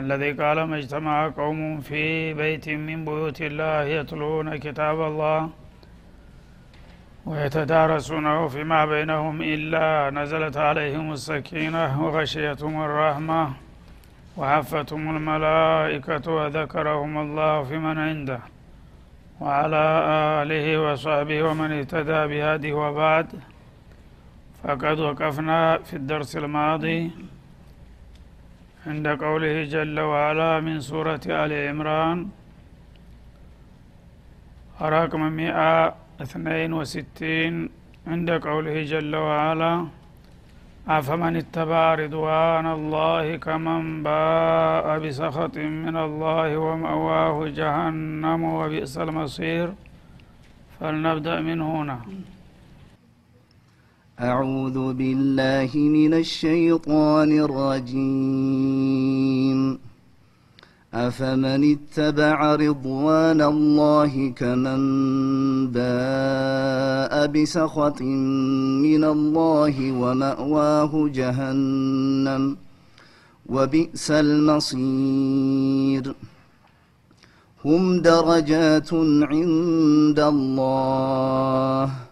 الذي قال ما اجتمع قوم في بيت من بيوت الله يتلون كتاب الله ويتدارسونه فيما بينهم إلا نزلت عليهم السكينة وغشيتهم الرحمة وحفتهم الملائكة وذكرهم الله في من عنده وعلى آله وصحبه ومن اهتدى بهذه وبعد فقد وقفنا في الدرس الماضي عند قوله جل وعلا من سورة آل عمران. رقم مئة اثنين وستين. عند قوله جل وعلا أفمن اتبع رضوان الله كمن باء بسخط من الله ومأواه جهنم وبئس المصير. فلنبدأ من هنا. أعوذ بالله من الشيطان الرجيم. أفمن اتبع رضوان الله كمن باء بسخط من الله ومأواه جهنم وبئس المصير. هم درجات عند الله.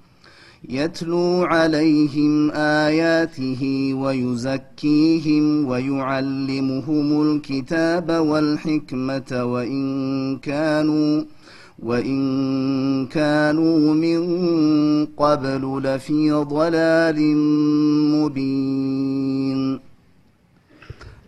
يتلو عليهم آياته ويزكيهم ويعلمهم الكتاب والحكمة وإن كانوا وإن كانوا من قبل لفي ضلال مبين.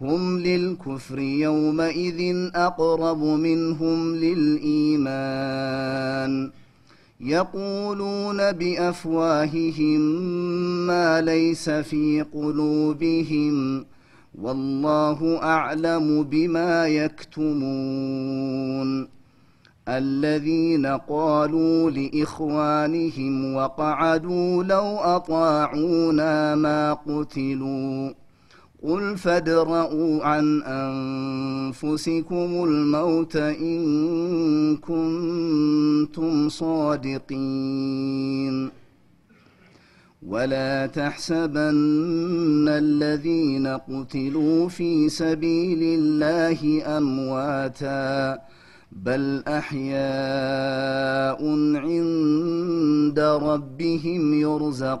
هم للكفر يومئذ أقرب منهم للإيمان. يقولون بأفواههم ما ليس في قلوبهم والله أعلم بما يكتمون. الذين قالوا لإخوانهم وقعدوا لو أطاعونا ما قتلوا قل فادرءوا عن أنفسكم الموت إن كنتم صادقين ولا تحسبن الذين قتلوا في سبيل الله أمواتا بل أحياء عند ربهم يرزقون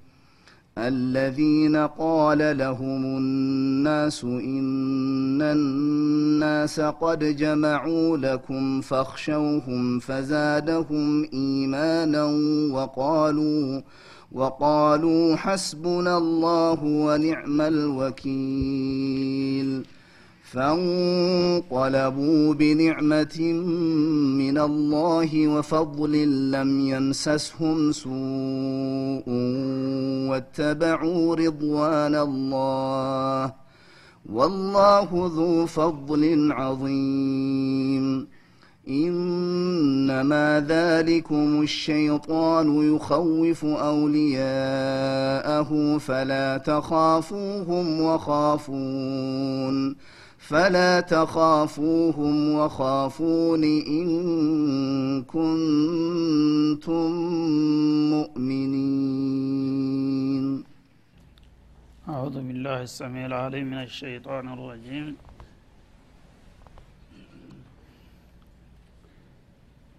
الذين قال لهم الناس إن الناس قد جمعوا لكم فاخشوهم فزادهم إيمانا وقالوا وقالوا حسبنا الله ونعم الوكيل. فانقلبوا بنعمة من الله وفضل لم يمسسهم سوء واتبعوا رضوان الله والله ذو فضل عظيم. إنما ذلكم الشيطان يخوف أولياءه فلا تخافوهم وخافون. فلا تخافوهم وخافون إن كنتم مؤمنين. أعوذ بالله السميع العليم من الشيطان الرجيم.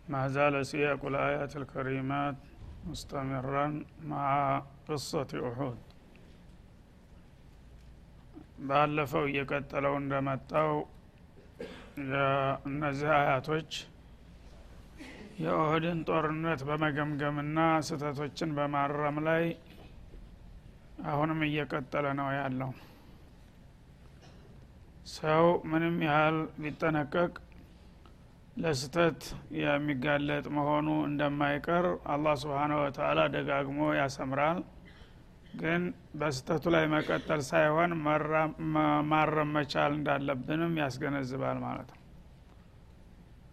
ما زال سياق الآيات الكريمات مستمرا مع قصة أحد. ባለፈው እየቀጠለው እንደመጣው እነዚህ አያቶች የኦህድን ጦርነት በመገምገምና ስህተቶችን በማረም ላይ አሁንም እየቀጠለ ነው ያለው። ሰው ምንም ያህል ቢጠነቀቅ ለስተት የሚጋለጥ መሆኑ እንደማይቀር አላህ ስብሓነ ወተአላ ደጋግሞ ያሰምራል ግን በስተቱ ላይ መቀጠል ሳይሆን ማረም መቻል እንዳለብንም ያስገነዝባል ማለት ነው።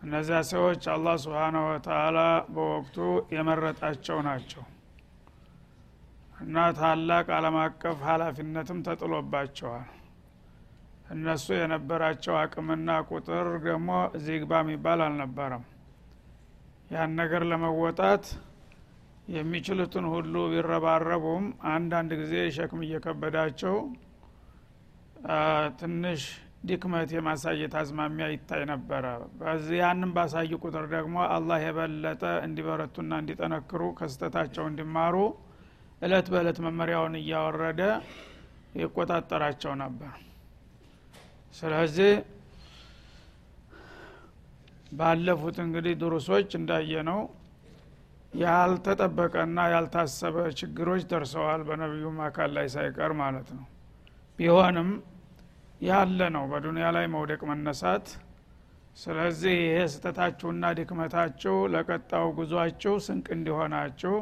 እነዚያ ሰዎች አላህ ስብሓነሁ ወተአላ በወቅቱ የመረጣቸው ናቸው እና ታላቅ አለም አቀፍ ሀላፊነትም ተጥሎባቸዋል። እነሱ የነበራቸው አቅምና ቁጥር ደግሞ እዚህ ግባ የሚባል አልነበረም። ያን ነገር ለመወጣት የሚችሉትን ሁሉ ቢረባረቡም አንዳንድ ጊዜ ሸክም እየከበዳቸው ትንሽ ድክመት የማሳየት አዝማሚያ ይታይ ነበረ። ያንም ባሳዩ ቁጥር ደግሞ አላህ የበለጠ እንዲበረቱና እንዲጠነክሩ ከስተታቸው እንዲማሩ እለት በእለት መመሪያውን እያወረደ ይቆጣጠራቸው ነበር። ስለዚህ ባለፉት እንግዲህ ድሩሶች እንዳየ ነው ያልተጠበቀና ያልታሰበ ችግሮች ደርሰዋል በነቢዩም አካል ላይ ሳይቀር ማለት ነው። ቢሆንም ያለ ነው በዱንያ ላይ መውደቅ መነሳት ስለዚህ ይሄ ስተታችሁና ድክመታችሁ ለቀጣው ጉዟችሁ ስንቅ እንዲሆናችሁ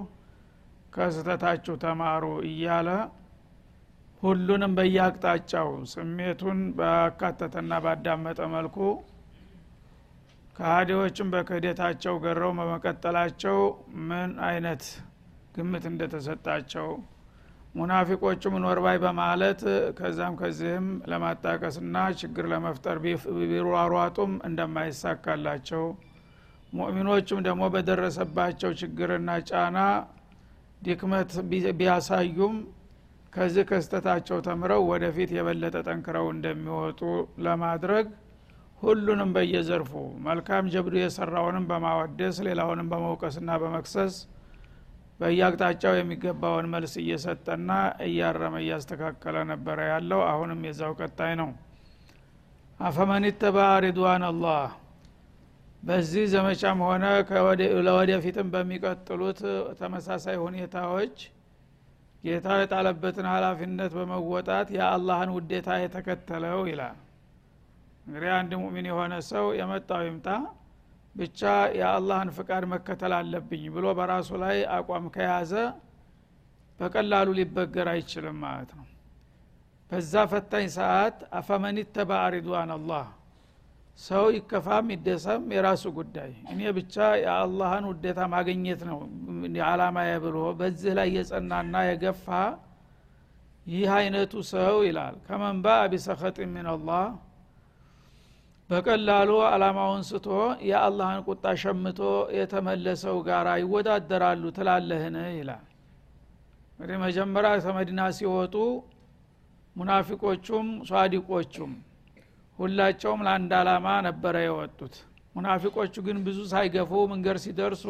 ከስተታችሁ ተማሩ እያለ ሁሉንም በየአቅጣጫው ስሜቱን ባካተተና ባዳመጠ መልኩ ከሀዲዎችም በክህደታቸው ገረው በመቀጠላቸው ምን አይነት ግምት እንደተሰጣቸው ሙናፊቆቹም ኖርባይ በማለት ከዛም ከዚህም ለማጣቀስና ችግር ለመፍጠር ቢሯሯጡም እንደማይሳካላቸው ሙእሚኖቹም ደግሞ በደረሰባቸው ችግርና ጫና ድክመት ቢያሳዩም ከዚህ ከስተታቸው ተምረው ወደፊት የበለጠ ጠንክረው እንደሚወጡ ለማድረግ ሁሉንም በየዘርፉ መልካም ጀብዱ የሰራውንም በማወደስ ሌላውንም በመውቀስና በመክሰስ በየአቅጣጫው የሚገባውን መልስ እየሰጠና እያረመ እያስተካከለ ነበረ ያለው። አሁንም የዛው ቀጣይ ነው። አፈመን ተባ ሪድዋን አላህ። በዚህ ዘመቻም ሆነ ለወደፊትም በሚቀጥሉት ተመሳሳይ ሁኔታዎች ጌታ የጣለበትን ሀላፊነት በመወጣት የአላህን ውዴታ የተከተለው ይላል እንግዲህ አንድ ሙእሚን የሆነ ሰው የመጣው ይምጣ ብቻ የአላህን ፍቃድ መከተል አለብኝ ብሎ በራሱ ላይ አቋም ከያዘ በቀላሉ ሊበገር አይችልም ማለት ነው። በዛ ፈታኝ ሰዓት አፈመን ተባአ ሪድዋን አላህ ሰው ይከፋም ይደሰም የራሱ ጉዳይ። እኔ ብቻ የአላህን ውዴታ ማግኘት ነው አላማ ብሎ በዚህ ላይ የጸናና የገፋ ይህ አይነቱ ሰው ይላል። ከመንባ ቢሰኸጥ ሚንላህ በቀላሉ አላማውን ስቶ የአላህን ቁጣ ሸምቶ የተመለሰው ጋር ይወዳደራሉ ትላለህን? ይላል። እንግዲህ መጀመሪያ ከመዲና ሲወጡ ሙናፊቆቹም ሷዲቆቹም ሁላቸውም ለአንድ አላማ ነበረ የወጡት። ሙናፊቆቹ ግን ብዙ ሳይገፉ መንገድ ሲደርሱ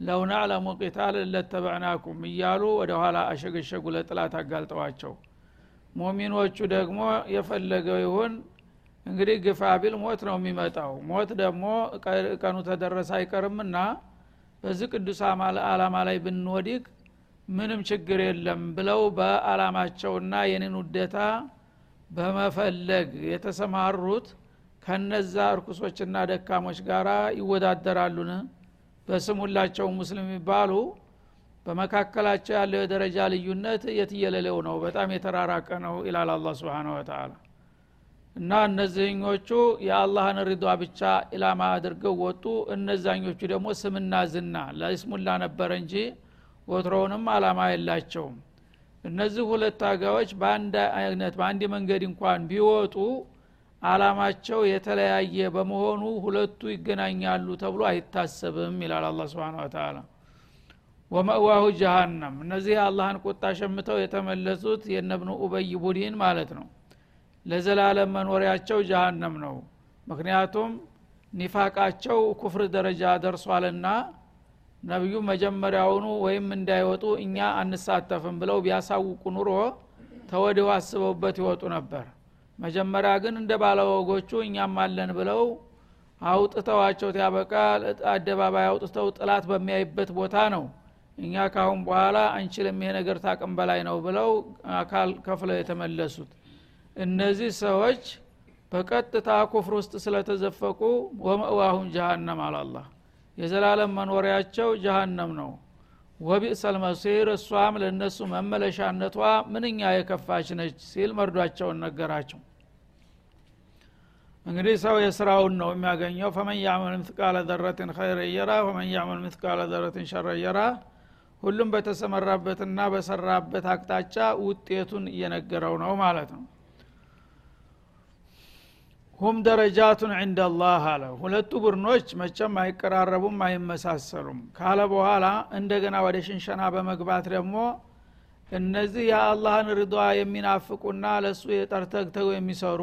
ለውናዕለሙ ቂታል ለተበዕናኩም እያሉ ወደ ኋላ አሸገሸጉ ለጥላት አጋልጠዋቸው። ሙሚኖቹ ደግሞ የፈለገው ይሁን እንግዲህ ግፋ ቢል ሞት ነው የሚመጣው። ሞት ደግሞ ቀኑ ተደረሰ አይቀርምና በዚህ ቅዱስ አላማ ላይ ብንወዲቅ ምንም ችግር የለም ብለው በአላማቸውና የኔን ውደታ በመፈለግ የተሰማሩት ከነዛ እርኩሶችና ደካሞች ጋር ይወዳደራሉን? በስም ሁላቸው ሙስሊም የሚባሉ በመካከላቸው ያለው የደረጃ ልዩነት የትየለሌው ነው? በጣም የተራራቀ ነው ይላል አላ ስብን ወተላ እና እነዚህኞቹ የአላህን ሪዷ ብቻ ኢላማ አድርገው ወጡ። እነዛኞቹ ደግሞ ስምና ዝና ለስሙላ ነበረ እንጂ ወትሮውንም አላማ የላቸውም። እነዚህ ሁለት አጋዎች በአንድ አይነት በአንድ መንገድ እንኳን ቢወጡ አላማቸው የተለያየ በመሆኑ ሁለቱ ይገናኛሉ ተብሎ አይታሰብም ይላል አላ ስብን ተላ ወመእዋሁ ጀሃነም እነዚህ የአላህን ቁጣ ሸምተው የተመለሱት የነብኑ ኡበይ ቡድን ማለት ነው ለዘላለም መኖሪያቸው ጀሃነም ነው። ምክንያቱም ኒፋቃቸው ኩፍር ደረጃ ደርሷልና ነቢዩ መጀመሪያውኑ ወይም እንዳይወጡ እኛ አንሳተፍም ብለው ቢያሳውቁ ኑሮ ተወዲው አስበውበት ይወጡ ነበር። መጀመሪያ ግን እንደ ባለወጎቹ እኛም አለን ብለው አውጥተዋቸው ያበቃ አደባባይ አውጥተው ጥላት በሚያይበት ቦታ ነው። እኛ ካሁን በኋላ አንችልም ይሄ ነገር ታቅም በላይ ነው ብለው አካል ከፍለው የተመለሱት እነዚህ ሰዎች በቀጥታ ኩፍር ውስጥ ስለተዘፈቁ ወመእዋሁም ጀሃነም አላላህ የዘላለም መኖሪያቸው ጀሃነም ነው። ወቢእሰል መሲር እሷም ለእነሱ መመለሻነቷ ምንኛ የከፋች ነች ሲል መርዷቸውን ነገራቸው። እንግዲህ ሰው የስራውን ነው የሚያገኘው። ፈመን ያዕመል ምትቃለ ዘረትን ኸይረ የራ ወመን ያዕመል ምትቃለ ዘረትን ሸረ የራ ሁሉም በተሰመራበትና በሰራበት አቅጣጫ ውጤቱን እየነገረው ነው ማለት ነው ሁም ደረጃቱን ዕንደላህ አለ። ሁለቱ ቡድኖች መቸም አይቀራረቡም አይመሳሰሉም። ካለ በኋላ እንደገና ወደ ሽንሸና በመግባት ደግሞ እነዚህ የአላህን ርዷ የሚናፍቁና ለእሱ የጠርተግተው የሚሰሩ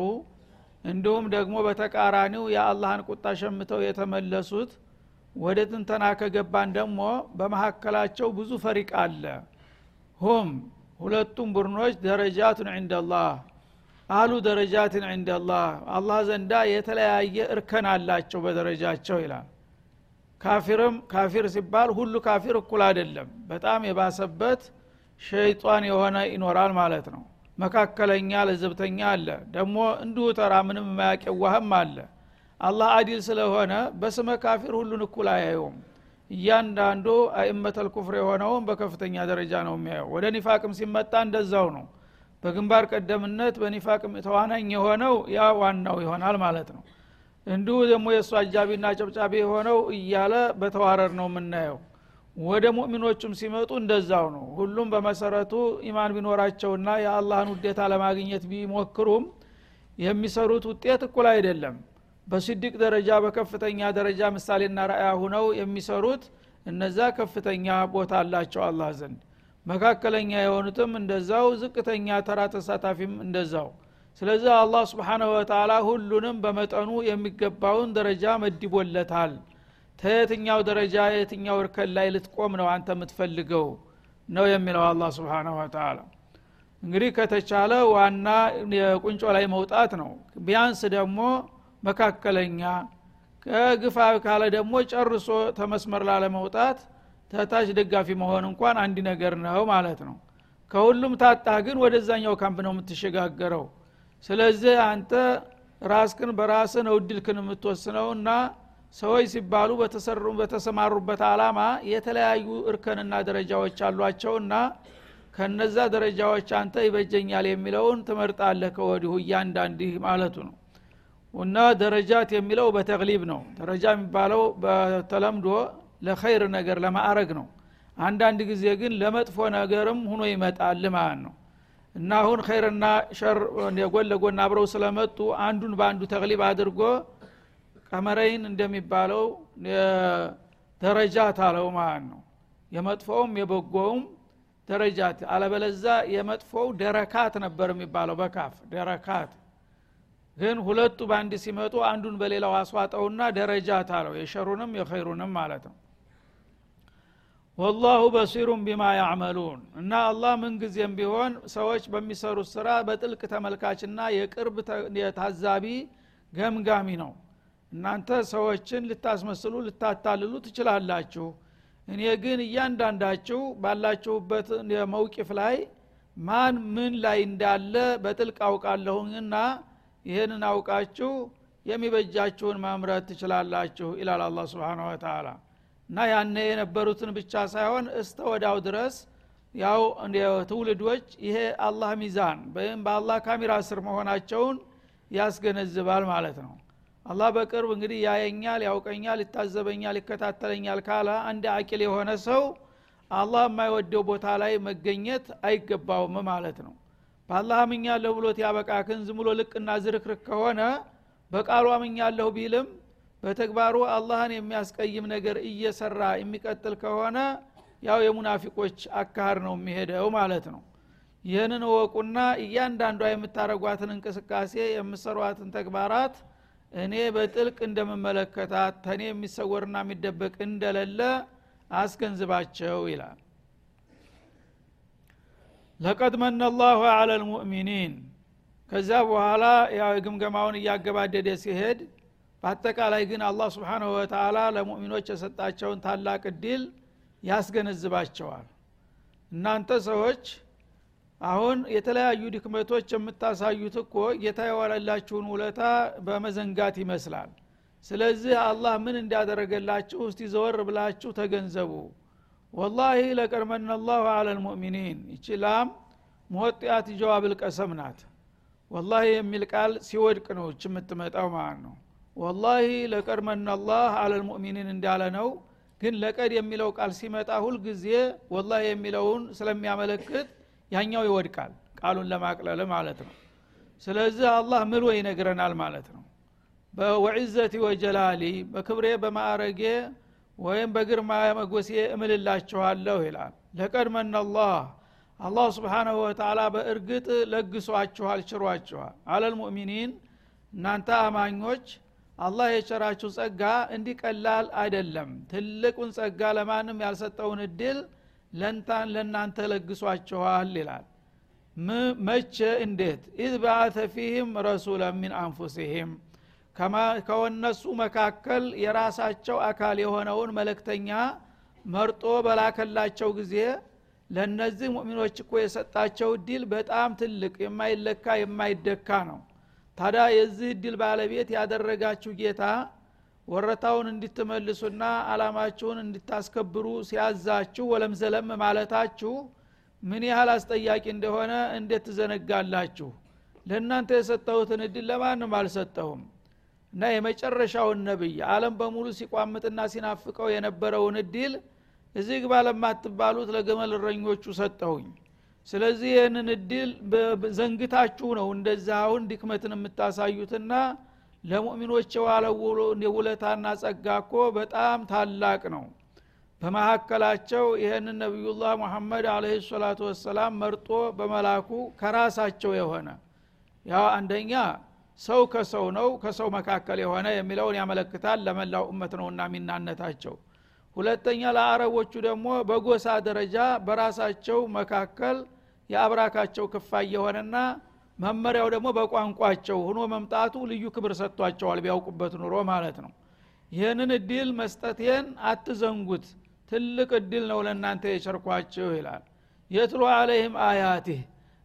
እንዲሁም ደግሞ በተቃራኒው የአላህን ቁጣ ሸምተው የተመለሱት ወደ ትንተና ከገባን ደግሞ በመካከላቸው ብዙ ፈሪቅ አለ። ሁም ሁለቱም ቡድኖች ደረጃቱን ዕንደላህ አሉ ደረጃትን ዕንደላህ አላህ ዘንዳ የተለያየ እርከን አላቸው በደረጃቸው ይላል። ካፊርም ካፊር ሲባል ሁሉ ካፊር እኩል አይደለም። በጣም የባሰበት ሸይጧን የሆነ ይኖራል ማለት ነው። መካከለኛ ለዘብተኛ አለ። ደግሞ እንዲሁ ተራ ምንም የማያቄዋህም አለ። አላህ አዲል ስለሆነ በስመ ካፊር ሁሉን እኩል አያየውም። እያንዳንዱ አይመተል ኩፍር የሆነውን በከፍተኛ ደረጃ ነው የሚያየው። ወደ ኒፋቅም ሲመጣ እንደዛው ነው በግንባር ቀደምነት በኒፋቅ ተዋናኝ የሆነው ያ ዋናው ይሆናል ማለት ነው። እንዲሁ ደግሞ የእሱ አጃቢና ጨብጫቢ የሆነው እያለ በተዋረድ ነው የምናየው። ወደ ሙእሚኖቹም ሲመጡ እንደዛው ነው። ሁሉም በመሰረቱ ኢማን ቢኖራቸውና የአላህን ውዴታ ለማግኘት ቢሞክሩም የሚሰሩት ውጤት እኩል አይደለም። በስድቅ ደረጃ በከፍተኛ ደረጃ ምሳሌና ራእያ ሁነው የሚሰሩት እነዛ ከፍተኛ ቦታ አላቸው አላህ ዘንድ መካከለኛ የሆኑትም እንደዛው ዝቅተኛ ተራ ተሳታፊም እንደዛው። ስለዚህ አላህ ስብሓንሁ ወተላ ሁሉንም በመጠኑ የሚገባውን ደረጃ መድቦለታል። ተየትኛው ደረጃ የትኛው እርከን ላይ ልትቆም ነው አንተ የምትፈልገው ነው የሚለው አላህ ስብሓንሁ ወተላ እንግዲህ ከተቻለ ዋና የቁንጮ ላይ መውጣት ነው። ቢያንስ ደግሞ መካከለኛ ከግፋ ካለ ደግሞ ጨርሶ ተመስመር ላለመውጣት ተታች ደጋፊ መሆን እንኳን አንድ ነገር ነው ማለት ነው። ከሁሉም ታጣ ግን ወደዛኛው ካምፕ ነው የምትሸጋገረው። ስለዚህ አንተ ራስክን በራስ ነው እድልክን የምትወስነው እና ሰዎች ሲባሉ በተሰማሩበት አላማ የተለያዩ እርከንና ደረጃዎች አሏቸውና ከነዛ ደረጃዎች አንተ ይበጀኛል የሚለውን ትመርጣለህ ከወዲሁ እያንዳንዲህ ማለቱ ነው። እና ደረጃት የሚለው በተግሊብ ነው። ደረጃ የሚባለው በተለምዶ ለኸይር ነገር ለማዕረግ ነው። አንዳንድ ጊዜ ግን ለመጥፎ ነገርም ሁኖ ይመጣል ማለት ነው። እና አሁን ኸይርና ሸር ጎን ለጎን አብረው ስለመጡ አንዱን በአንዱ ተቅሊብ አድርጎ ቀመረይን እንደሚባለው ደረጃት አለው ማለት ነው። የመጥፎውም የበጎውም ደረጃት አለበለዛ የመጥፎው ደረካት ነበር የሚባለው በካፍ ደረካት። ግን ሁለቱ በአንድ ሲመጡ አንዱን በሌላው አስዋጠውና ደረጃት አለው የሸሩንም የኸይሩንም ማለት ነው ወላሁ በሲሩን ቢማ ያዕመሉን እና አላህ ምንጊዜም ቢሆን ሰዎች በሚሰሩት ስራ በጥልቅ ተመልካችና የቅርብ የታዛቢ ገምጋሚ ነው። እናንተ ሰዎችን ልታስመስሉ ልታታልሉ ትችላላችሁ። እኔ ግን እያንዳንዳችሁ ባላችሁበት መውቂፍ ላይ ማን ምን ላይ እንዳለ በጥልቅ አውቃለሁኝና ይህንን አውቃችሁ የሚበጃችሁን መምረት ትችላላችሁ ይላል አላ ስብን ወተላ እና ያነ የነበሩትን ብቻ ሳይሆን እስተ ወዳው ድረስ ያው ትውልዶች ይሄ አላህ ሚዛን ወይም በአላህ ካሜራ ስር መሆናቸውን ያስገነዝባል ማለት ነው። አላህ በቅርብ እንግዲህ ያየኛል ያውቀኛል ይታዘበኛል ይከታተለኛል ካለ አንድ አቂል የሆነ ሰው አላህ የማይወደው ቦታ ላይ መገኘት አይገባውም ማለት ነው። በአላህ አምኛለሁ ብሎት ያበቃክን ዝም ብሎ ልቅና ዝርክርክ ከሆነ በቃሉ አምኛለሁ ቢልም በተግባሩ አላህን የሚያስቀይም ነገር እየሰራ የሚቀጥል ከሆነ ያው የሙናፊቆች አካሃር ነው የሚሄደው ማለት ነው። ይህንን እወቁና እያንዳንዷ የምታረጓትን እንቅስቃሴ የምሰሯትን ተግባራት እኔ በጥልቅ እንደምመለከታት ተኔ የሚሰወርና የሚደበቅ እንደሌለ አስገንዝባቸው ይላል። ለቀድ መነ ላሁ አላ ልሙእሚኒን ከዛ በኋላ ያው ግምገማውን እያገባደደ ሲሄድ በአጠቃላይ ግን አላህ ስብሓንሁ ወተላ ለሙእሚኖች የሰጣቸውን ታላቅ እድል ያስገነዝባቸዋል። እናንተ ሰዎች አሁን የተለያዩ ድክመቶች የምታሳዩት እኮ ጌታ የዋለላችሁን ውለታ በመዘንጋት ይመስላል። ስለዚህ አላህ ምን እንዳደረገላችሁ እስቲ ዘወር ብላችሁ ተገንዘቡ። ወላሂ ለቀድመና ላሁ አላ ልሙእሚኒን ይቺ ላም መወጥያት ጀዋብ ልቀሰም ናት። ወላሂ የሚል ቃል ሲወድቅ ነው እች የምትመጣው ማለት ነው ወላሂ ለቀድመና ላህ አላ ልሙእሚኒን እንዳለ ነው። ግን ለቀድ የሚለው ቃል ሲመጣ ሁልጊዜ ወላሂ የሚለውን ስለሚያመለክት ያኛው ይወድቃል ቃሉን ለማቅለል ማለት ነው። ስለዚህ አላህ ምሎ ይነግረናል ማለት ነው። በወዕዘቲ ወጀላሊ በክብሬ በማዕረጌ ወይም በግርማ መጎሴ እምልላችኋለሁ ይላል። ለቀድ መናላህ አላህ ስብሓናሁ ወተላ በእርግጥ ለግሷችኋል ችሯችኋል። አለልሙእሚኒን እናንተ አማኞች አላህ የቸራችሁ ጸጋ እንዲህ ቀላል አይደለም። ትልቁን ጸጋ ለማንም ያልሰጠውን እድል ለንታን ለእናንተ ለግሷችኋል ይላል። መቼ እንዴት? إذ بعث فيهم رسولا من أنفسهم። ከወነሱ መካከል የራሳቸው አካል የሆነውን መልክተኛ መርጦ በላከላቸው ጊዜ ለእነዚህ ሙእሚኖች እኮ የሰጣቸው እድል በጣም ትልቅ የማይለካ የማይደካ ነው ታዲያ የዚህ እድል ባለቤት ያደረጋችሁ ጌታ ወረታውን እንድትመልሱና አላማችሁን እንድታስከብሩ ሲያዛችሁ ወለም ዘለም ማለታችሁ ምን ያህል አስጠያቂ እንደሆነ እንዴት ትዘነጋላችሁ? ለእናንተ የሰጠሁትን እድል ለማንም አልሰጠሁም። እና የመጨረሻውን ነብይ አለም በሙሉ ሲቋምጥና ሲናፍቀው የነበረውን እድል እዚህ ግባ ለማትባሉት ለገመል እረኞቹ ሰጠሁኝ ስለዚህ ይህንን እድል ዘንግታችሁ ነው እንደዚህ አሁን ድክመትን የምታሳዩትና ለሙእሚኖች የዋለው ውለታና ጸጋ እኮ በጣም ታላቅ ነው። በመካከላቸው ይህንን ነቢዩላህ ሙሐመድ አለህ ሰላቱ ወሰላም መርጦ በመላኩ ከራሳቸው የሆነ ያው አንደኛ ሰው ከሰው ነው ከሰው መካከል የሆነ የሚለውን ያመለክታል። ለመላው እመት ነውና የሚናነታቸው ሁለተኛ ለአረቦቹ ደግሞ በጎሳ ደረጃ በራሳቸው መካከል የአብራካቸው ክፋይ የሆነና መመሪያው ደግሞ በቋንቋቸው ሆኖ መምጣቱ ልዩ ክብር ሰጥቷቸዋል ቢያውቁበት ኑሮ ማለት ነው። ይህንን እድል መስጠቴን አትዘንጉት ትልቅ እድል ነው ለእናንተ የቸርኳችሁ ይላል። የትሎ አለህም አያቲህ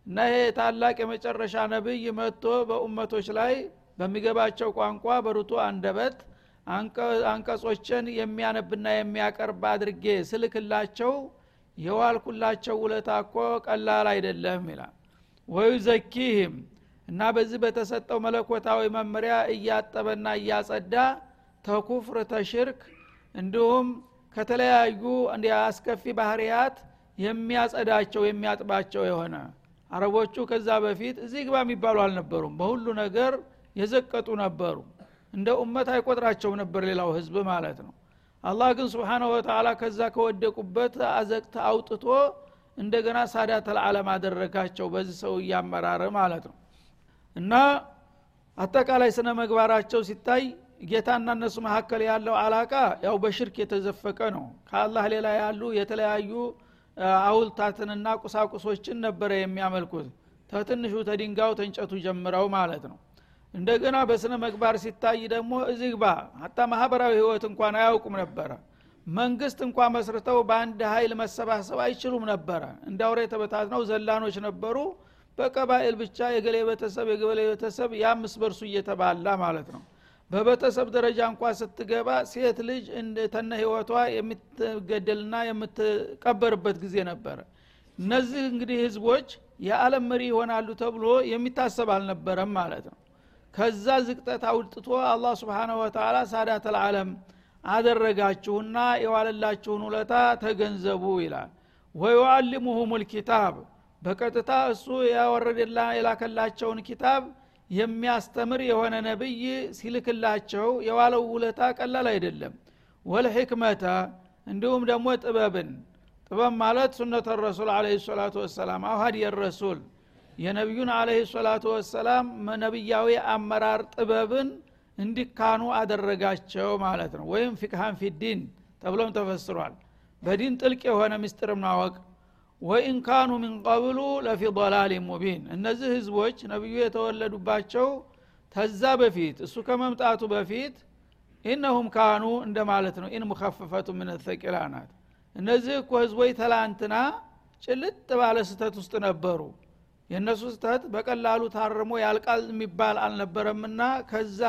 እና ይሄ ታላቅ የመጨረሻ ነብይ መጥቶ በኡመቶች ላይ በሚገባቸው ቋንቋ በርቱ አንደበት አንቀጾችን የሚያነብና የሚያቀርብ አድርጌ ስልክላቸው የዋልኩላቸው ውለታ እኮ ቀላል አይደለም ይላል። ወዩዘኪህም እና በዚህ በተሰጠው መለኮታዊ መመሪያ እያጠበና እያጸዳ ተኩፍር ተሽርክ እንዲሁም ከተለያዩ አስከፊ ባህርያት የሚያጸዳቸው የሚያጥባቸው የሆነ አረቦቹ ከዛ በፊት እዚህ ግባ የሚባሉ አልነበሩም። በሁሉ ነገር የዘቀጡ ነበሩ እንደ ኡመት አይቆጥራቸውም ነበር ሌላው ህዝብ ማለት ነው። አላህ ግን ስብሓናሁ ወተላ ከዛ ከወደቁበት አዘቅት አውጥቶ እንደገና ሳዳት ልዓለም አደረጋቸው በዚህ ሰው እያመራረ ማለት ነው። እና አጠቃላይ ስነ መግባራቸው ሲታይ ጌታና እነሱ መካከል ያለው አላቃ ያው በሽርክ የተዘፈቀ ነው። ከአላህ ሌላ ያሉ የተለያዩ አውልታትንና ቁሳቁሶችን ነበረ የሚያመልኩት። ተትንሹ ተድንጋው ተንጨቱ ጀምረው ማለት ነው እንደገና በስነ መግባር ሲታይ ደግሞ እዚግባ ሀታ ማህበራዊ ህይወት እንኳን አያውቁም ነበረ። መንግስት እንኳ መስርተው በአንድ ኃይል መሰባሰብ አይችሉም ነበረ። እንደ አውሬ የተበታትነው ዘላኖች ነበሩ። በቀባኤል ብቻ የገሌ ቤተሰብ የገሌ ቤተሰብ የአምስት በርሱ እየተባላ ማለት ነው። በቤተሰብ ደረጃ እንኳ ስትገባ ሴት ልጅ ተነ ህይወቷ የምትገደልና የምትቀበርበት ጊዜ ነበረ። እነዚህ እንግዲህ ህዝቦች የዓለም መሪ ይሆናሉ ተብሎ የሚታሰብ አልነበረም ማለት ነው ከዛ ዝቅጠት አውጥቶ አላህ ስብሓንሁ ወተላ ሳዳት ልዓለም አደረጋችሁና የዋለላችሁን ውለታ ተገንዘቡ ይላል። ወዩአሊሙሁም ልኪታብ በቀጥታ እሱ ያወረደላ የላከላቸውን ኪታብ የሚያስተምር የሆነ ነብይ ሲልክላቸው የዋለው ውለታ ቀላል አይደለም። ወልሕክመተ እንዲሁም ደግሞ ጥበብን። ጥበብ ማለት ሱነተ ረሱል አለ ሰላቱ ወሰላም አውሀድ የረሱል የነቢዩን አለህ ሰላቱ ወሰላም ነቢያዊ አመራር ጥበብን እንዲካኑ አደረጋቸው ማለት ነው። ወይም ፊቅሃን ፊዲን ተብሎም ተፈስሯል። በዲን ጥልቅ የሆነ ምስጢር ማወቅ ወኢን ካኑ ምን ቀብሉ ለፊ ضላል ሙቢን። እነዚህ ህዝቦች ነቢዩ የተወለዱባቸው ተዛ በፊት እሱ ከመምጣቱ በፊት إنهم كانوا እንደ ማለት ነው። إن مخففة من ثقيلة እነዚህ እኮ ህዝቦች ተላንትና ጭልጥ ባለ ስተት ውስጥ ነበሩ የእነሱ ስተት በቀላሉ ታርሞ ያልቃል የሚባል አልነበረምና ከዛ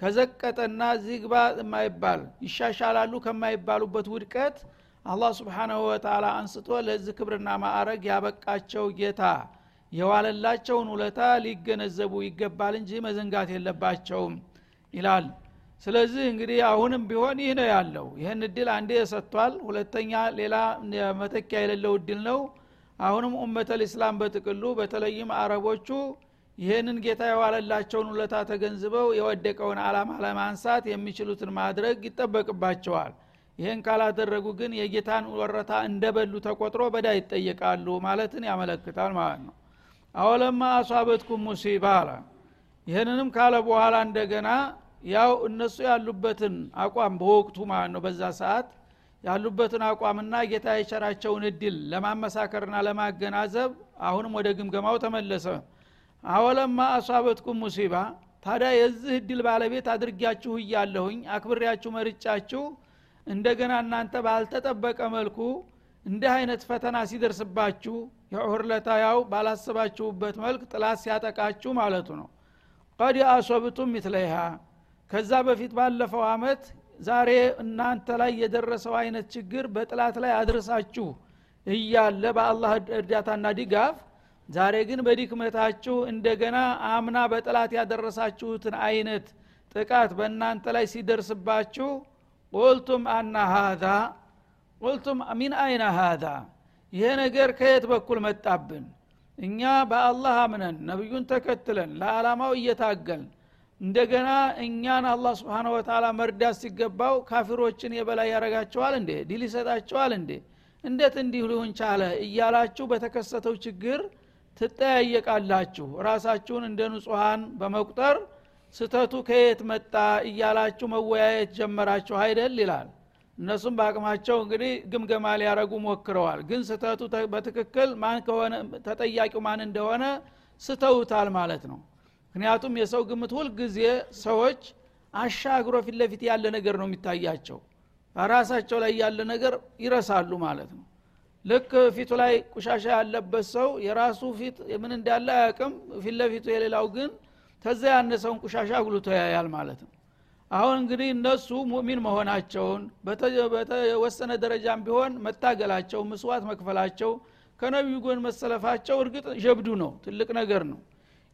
ከዘቀጠና ዚግባ የማይባል ይሻሻላሉ ከማይባሉበት ውድቀት አላህ سبحانه وتعالى አንስቶ ለዚህ ክብርና ማዕረግ ያበቃቸው ጌታ የዋለላቸውን ውለታ ሊገነዘቡ ይገባል እንጂ መዘንጋት የለባቸውም ይላል። ስለዚህ እንግዲህ አሁንም ቢሆን ይህ ነው ያለው። ይህን እድል አንዴ ሰጥቷል። ሁለተኛ ሌላ መተኪያ የሌለው እድል ነው አሁንም ኡመተል ኢስላም በጥቅሉ በተለይም አረቦቹ ይህንን ጌታ የዋለላቸውን ውለታ ተገንዝበው የወደቀውን አላማ ለማንሳት የሚችሉትን ማድረግ ይጠበቅባቸዋል። ይህን ካላደረጉ ግን የጌታን ወረታ እንደበሉ ተቆጥሮ በዳ ይጠየቃሉ ማለትን ያመለክታል ማለት ነው። አወለማ አሷበትኩም ሙሲባ አለ። ይህንንም ካለ በኋላ እንደገና ያው እነሱ ያሉበትን አቋም በወቅቱ ማለት ነው በዛ ሰዓት ያሉበትን አቋምና ጌታ የቸራቸውን እድል ለማመሳከርና ለማገናዘብ አሁንም ወደ ግምገማው ተመለሰ። አወለማ አሷበትኩም ሙሲባ ታዲያ የዚህ እድል ባለቤት አድርጊያችሁ እያለሁኝ አክብሬያችሁ መርጫችሁ እንደገና እናንተ ባልተጠበቀ መልኩ እንዲህ አይነት ፈተና ሲደርስባችሁ የዑህርለታ ያው ባላሰባችሁበት መልክ ጥላት ሲያጠቃችሁ ማለቱ ነው። ቀድ አሶብቱም ሚትለይሃ ከዛ በፊት ባለፈው አመት ዛሬ እናንተ ላይ የደረሰው አይነት ችግር በጥላት ላይ አድርሳችሁ እያለ በአላህ እርዳታና ድጋፍ ዛሬ ግን በዲክመታችሁ እንደገና አምና በጥላት ያደረሳችሁትን አይነት ጥቃት በእናንተ ላይ ሲደርስባችሁ قلتم أنى هذا قلتم من أين هذا ይሄ ነገር ከየት በኩል መጣብን? እኛ በአላህ አምነን ነቢዩን ተከትለን ለዓላማው እየታገልን እንደገና እኛን አላህ سبحانه وتعالى መርዳት ሲገባው ካፊሮችን የበላይ ያረጋቸዋል እንዴ? ድል ይሰጣቸዋል እንዴ? እንዴት እንዲህ ሊሆን ቻለ እያላችሁ በተከሰተው ችግር ትጠያየቃላችሁ። ራሳችሁን እንደ ንጹሐን በመቁጠር ስተቱ ከየት መጣ እያላችሁ መወያየት ጀመራችሁ አይደል ይላል። እነሱም በአቅማቸው እንግዲህ ግምገማ ሊያረጉ ሞክረዋል። ግን ስተቱ በትክክል ማን ከሆነ ተጠያቂው ማን እንደሆነ ስተውታል ማለት ነው ምክንያቱም የሰው ግምት ሁልጊዜ ሰዎች አሻግሮ ፊት ለፊት ያለ ነገር ነው የሚታያቸው። በራሳቸው ላይ ያለ ነገር ይረሳሉ ማለት ነው። ልክ ፊቱ ላይ ቁሻሻ ያለበት ሰው የራሱ ፊት ምን እንዳለ አያቅም ፊት ለፊቱ የሌላው ግን ተዛ ያነሰውን ቁሻሻ ጉልቶ ያያል ማለት ነው። አሁን እንግዲህ እነሱ ሙእሚን መሆናቸውን በተወሰነ ደረጃም ቢሆን መታገላቸው ምስዋት መክፈላቸው ከነቢዩ ጎን መሰለፋቸው እርግጥ ጀብዱ ነው ትልቅ ነገር ነው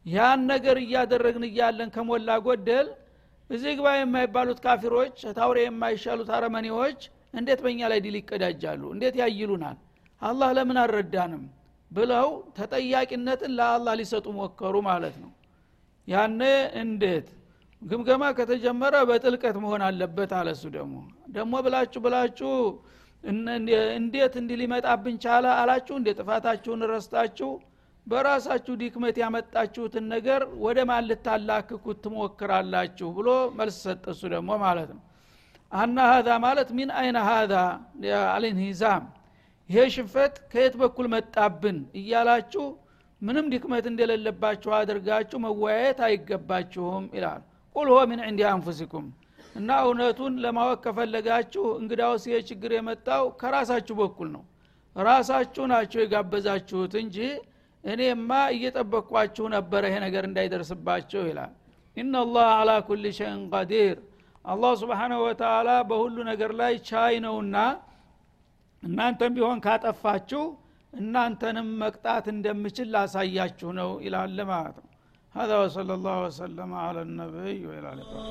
ያን ነገር እያደረግን እያለን ከሞላ ጎደል እዚህ ግባ የማይባሉት ካፊሮች ታውሬ የማይሻሉት አረመኔዎች እንዴት በእኛ ላይ ድል ይቀዳጃሉ? እንዴት ያይሉናል? አላህ ለምን አልረዳንም? ብለው ተጠያቂነትን ለአላህ ሊሰጡ ሞከሩ ማለት ነው። ያነ እንዴት? ግምገማ ከተጀመረ በጥልቀት መሆን አለበት አለ እሱ ደግሞ። ደግሞ ብላችሁ ብላችሁ እንዴት እንዲህ ሊመጣብን ቻለ አላችሁ? እንደ ጥፋታችሁን ረስታችሁ በራሳችሁ ዲክመት ያመጣችሁትን ነገር ወደ ማን ልታላክኩት ትሞክራላችሁ ብሎ መልስ ሰጠ። ደግሞ ማለት ነው። አና ሀዛ ማለት ሚን አይነ ሀዛ አልንሂዛም ይሄ ሽንፈት ከየት በኩል መጣብን እያላችሁ ምንም ድክመት እንደሌለባችሁ አድርጋችሁ መወያየት አይገባችሁም ይላል። ቁል ሆ ምን ዕንዲ አንፉሲኩም። እና እውነቱን ለማወቅ ከፈለጋችሁ እንግዳውስ ይሄ ችግር የመጣው ከራሳችሁ በኩል ነው። ራሳችሁ ናቸው የጋበዛችሁት እንጂ እኔማ እየጠበቅኳችሁ ነበረ ይሄ ነገር እንዳይደርስባቸው ይላል ኢናላህ አላ ኩል ሸይን ቀዲር አላህ ስብሓናሁ ወተላ በሁሉ ነገር ላይ ቻይ ነውና እናንተም ቢሆን ካጠፋችሁ እናንተንም መቅጣት እንደምችል ላሳያችሁ ነው ይላል ማለት ነው هذا وصلى الله وسلم على النبي وإلى اللقاء